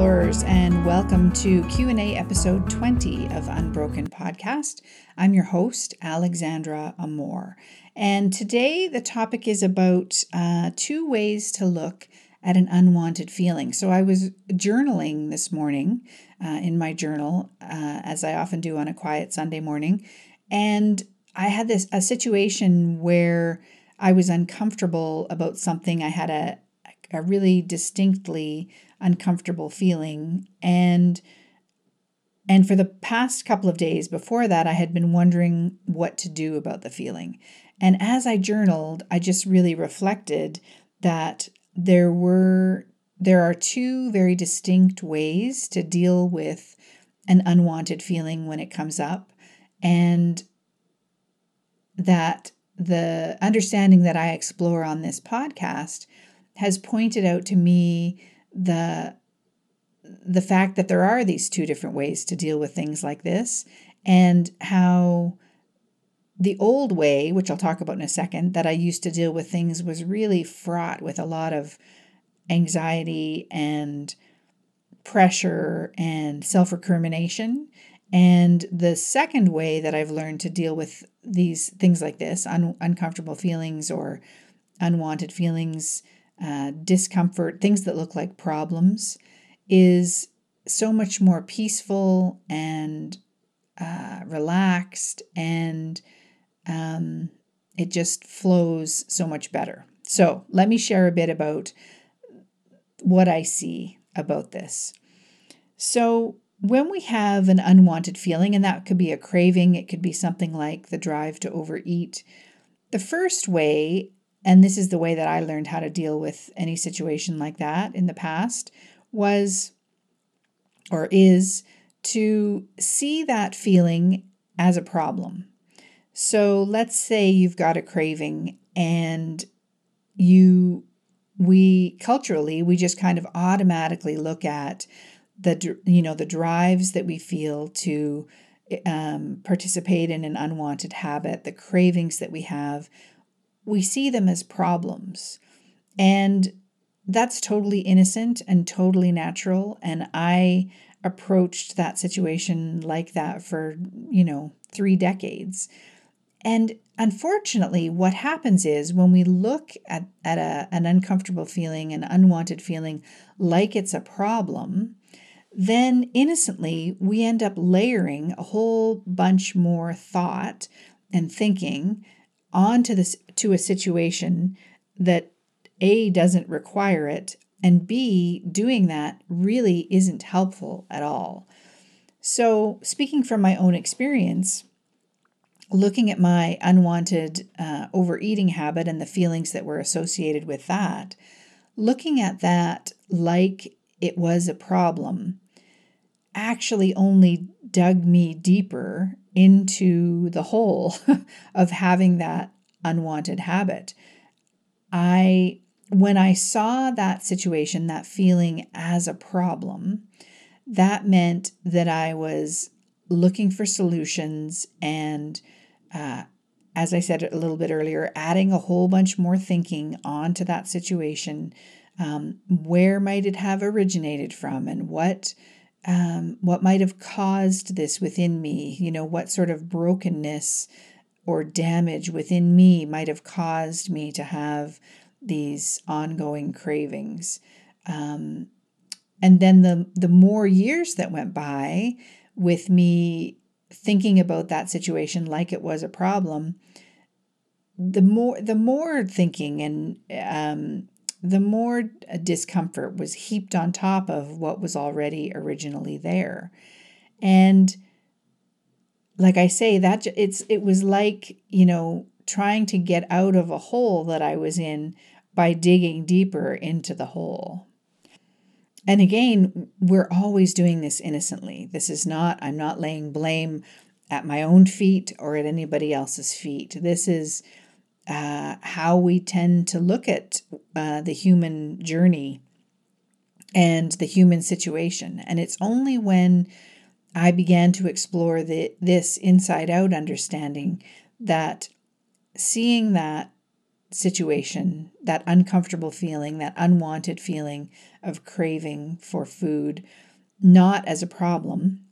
explorers and welcome to Q&A episode 20 of Unbroken podcast. I'm your host Alexandra Amor. And today the topic is about uh, two ways to look at an unwanted feeling. So I was journaling this morning uh, in my journal, uh, as I often do on a quiet Sunday morning, and I had this a situation where I was uncomfortable about something. I had a a really distinctly uncomfortable feeling and and for the past couple of days before that I had been wondering what to do about the feeling. And as I journaled, I just really reflected that there were there are two very distinct ways to deal with an unwanted feeling when it comes up and that the understanding that I explore on this podcast has pointed out to me the the fact that there are these two different ways to deal with things like this and how the old way, which I'll talk about in a second, that I used to deal with things was really fraught with a lot of anxiety and pressure and self recrimination. And the second way that I've learned to deal with these things like this, un- uncomfortable feelings or unwanted feelings, uh, discomfort, things that look like problems, is so much more peaceful and uh, relaxed, and um, it just flows so much better. So, let me share a bit about what I see about this. So, when we have an unwanted feeling, and that could be a craving, it could be something like the drive to overeat, the first way, and this is the way that I learned how to deal with any situation like that in the past, was or is to see that feeling as a problem. So let's say you've got a craving and you we culturally we just kind of automatically look at the you know the drives that we feel to um, participate in an unwanted habit, the cravings that we have, we see them as problems, and that's totally innocent and totally natural. And I approached that situation like that for you know three decades. And unfortunately, what happens is when we look at, at a, an uncomfortable feeling, an unwanted feeling, like it's a problem, then innocently we end up layering a whole bunch more thought and thinking onto this to a situation that a doesn't require it and b doing that really isn't helpful at all. So speaking from my own experience looking at my unwanted uh, overeating habit and the feelings that were associated with that looking at that like it was a problem actually only dug me deeper into the hole of having that unwanted habit. I when I saw that situation, that feeling as a problem, that meant that I was looking for solutions and uh, as I said a little bit earlier, adding a whole bunch more thinking onto that situation. Um, where might it have originated from, and what um, what might have caused this within me? You know, what sort of brokenness or damage within me might have caused me to have these ongoing cravings. Um, and then the the more years that went by with me thinking about that situation like it was a problem, the more the more thinking and um, the more uh, discomfort was heaped on top of what was already originally there. And like I say, that it's it was like, you know, trying to get out of a hole that I was in by digging deeper into the hole. And again, we're always doing this innocently. This is not, I'm not laying blame at my own feet or at anybody else's feet. This is uh, how we tend to look at uh, the human journey and the human situation. And it's only when I began to explore the, this inside out understanding that seeing that situation, that uncomfortable feeling, that unwanted feeling of craving for food, not as a problem,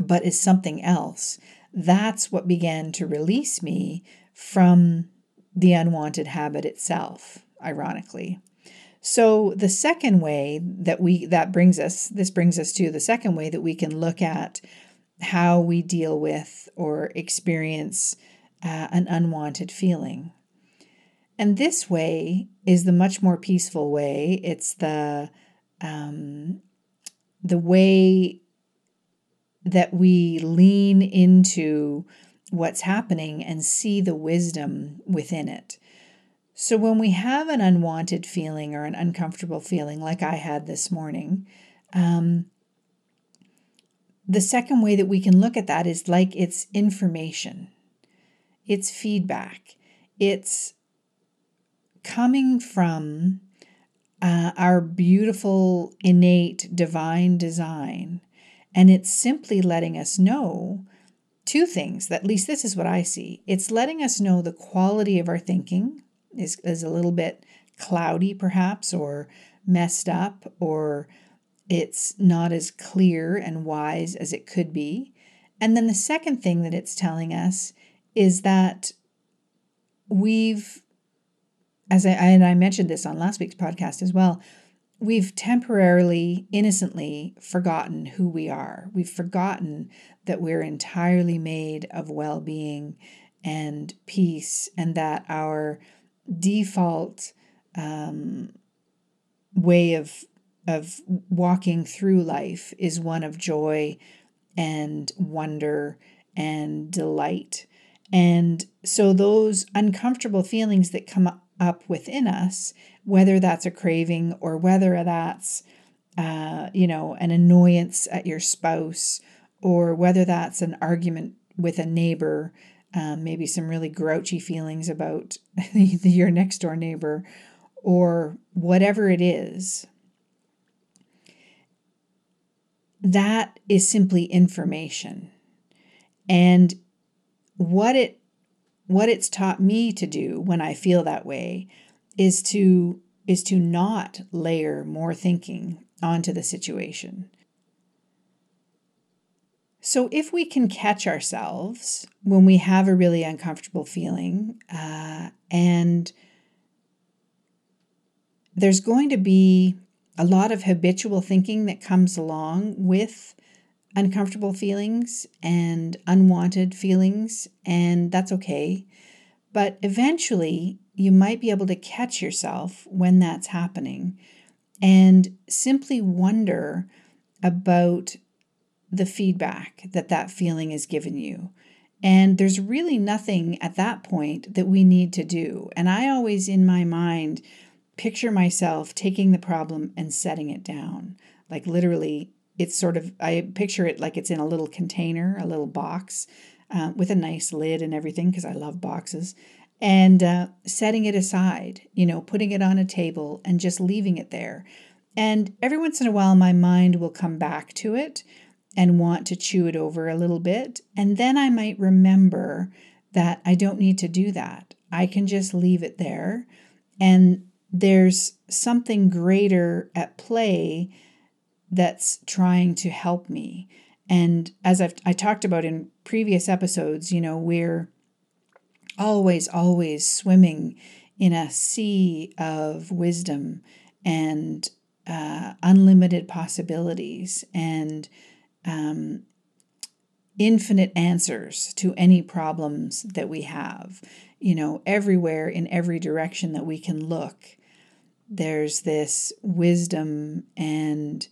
but as something else, that's what began to release me from the unwanted habit itself, ironically. So the second way that we that brings us this brings us to the second way that we can look at how we deal with or experience uh, an unwanted feeling. And this way is the much more peaceful way. It's the um, the way that we lean into what's happening and see the wisdom within it. So, when we have an unwanted feeling or an uncomfortable feeling, like I had this morning, um, the second way that we can look at that is like it's information, it's feedback, it's coming from uh, our beautiful, innate, divine design. And it's simply letting us know two things. At least this is what I see. It's letting us know the quality of our thinking is, is a little bit cloudy, perhaps, or messed up, or it's not as clear and wise as it could be. And then the second thing that it's telling us is that we've, as I, and I mentioned this on last week's podcast as well, we've temporarily, innocently forgotten who we are. We've forgotten that we're entirely made of well being and peace, and that our default um, way of of walking through life is one of joy and wonder and delight. And so those uncomfortable feelings that come up within us, whether that's a craving or whether that's uh, you know an annoyance at your spouse or whether that's an argument with a neighbor um, maybe some really grouchy feelings about your next door neighbor, or whatever it is, that is simply information. And what it what it's taught me to do when I feel that way is to is to not layer more thinking onto the situation. So, if we can catch ourselves when we have a really uncomfortable feeling, uh, and there's going to be a lot of habitual thinking that comes along with uncomfortable feelings and unwanted feelings, and that's okay. But eventually, you might be able to catch yourself when that's happening and simply wonder about the feedback that that feeling is given you. And there's really nothing at that point that we need to do. And I always, in my mind, picture myself taking the problem and setting it down. Like literally, it's sort of, I picture it like it's in a little container, a little box uh, with a nice lid and everything, because I love boxes. And uh, setting it aside, you know, putting it on a table and just leaving it there. And every once in a while, my mind will come back to it and want to chew it over a little bit. And then I might remember that I don't need to do that. I can just leave it there. And there's something greater at play that's trying to help me. And as I've I talked about in previous episodes, you know, we're always, always swimming in a sea of wisdom and uh, unlimited possibilities and um, infinite answers to any problems that we have. You know, everywhere in every direction that we can look, there's this wisdom and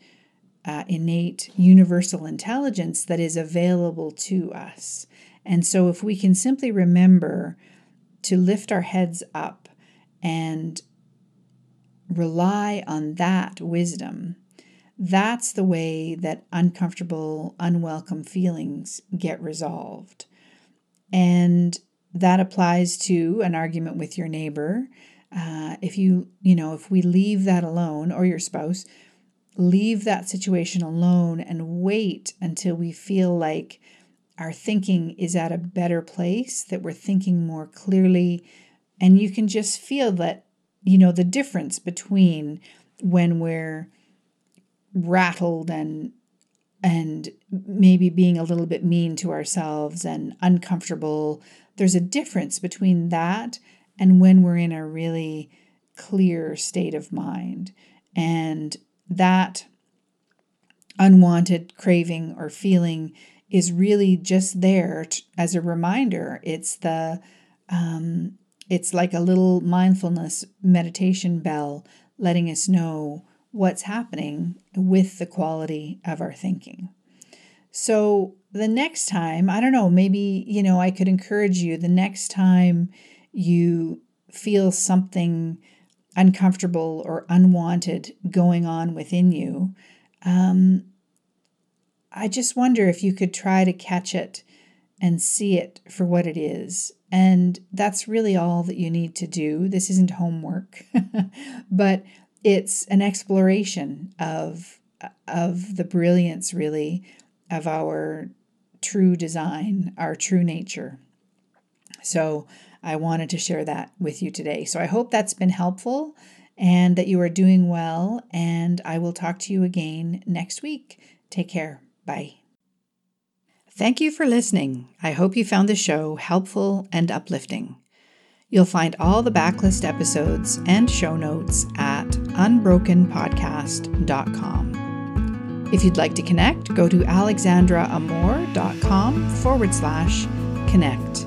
uh, innate universal intelligence that is available to us. And so, if we can simply remember to lift our heads up and rely on that wisdom, that's the way that uncomfortable, unwelcome feelings get resolved. And that applies to an argument with your neighbor. Uh, if you, you know, if we leave that alone or your spouse, leave that situation alone and wait until we feel like our thinking is at a better place, that we're thinking more clearly. And you can just feel that, you know, the difference between when we're rattled and and maybe being a little bit mean to ourselves and uncomfortable. There's a difference between that and when we're in a really clear state of mind. And that unwanted craving or feeling is really just there t- as a reminder. It's the um, it's like a little mindfulness meditation bell letting us know what's happening with the quality of our thinking. So the next time, I don't know, maybe, you know, I could encourage you the next time you feel something uncomfortable or unwanted going on within you, um, I just wonder if you could try to catch it and see it for what it is. And that's really all that you need to do. This isn't homework, but it's an exploration of of the brilliance really of our true design, our true nature. So I wanted to share that with you today. So I hope that's been helpful and that you are doing well and I will talk to you again next week. Take care. Bye. Thank you for listening. I hope you found the show helpful and uplifting. You'll find all the backlist episodes and show notes at unbrokenpodcast.com. If you'd like to connect, go to alexandraamor.com forward slash connect.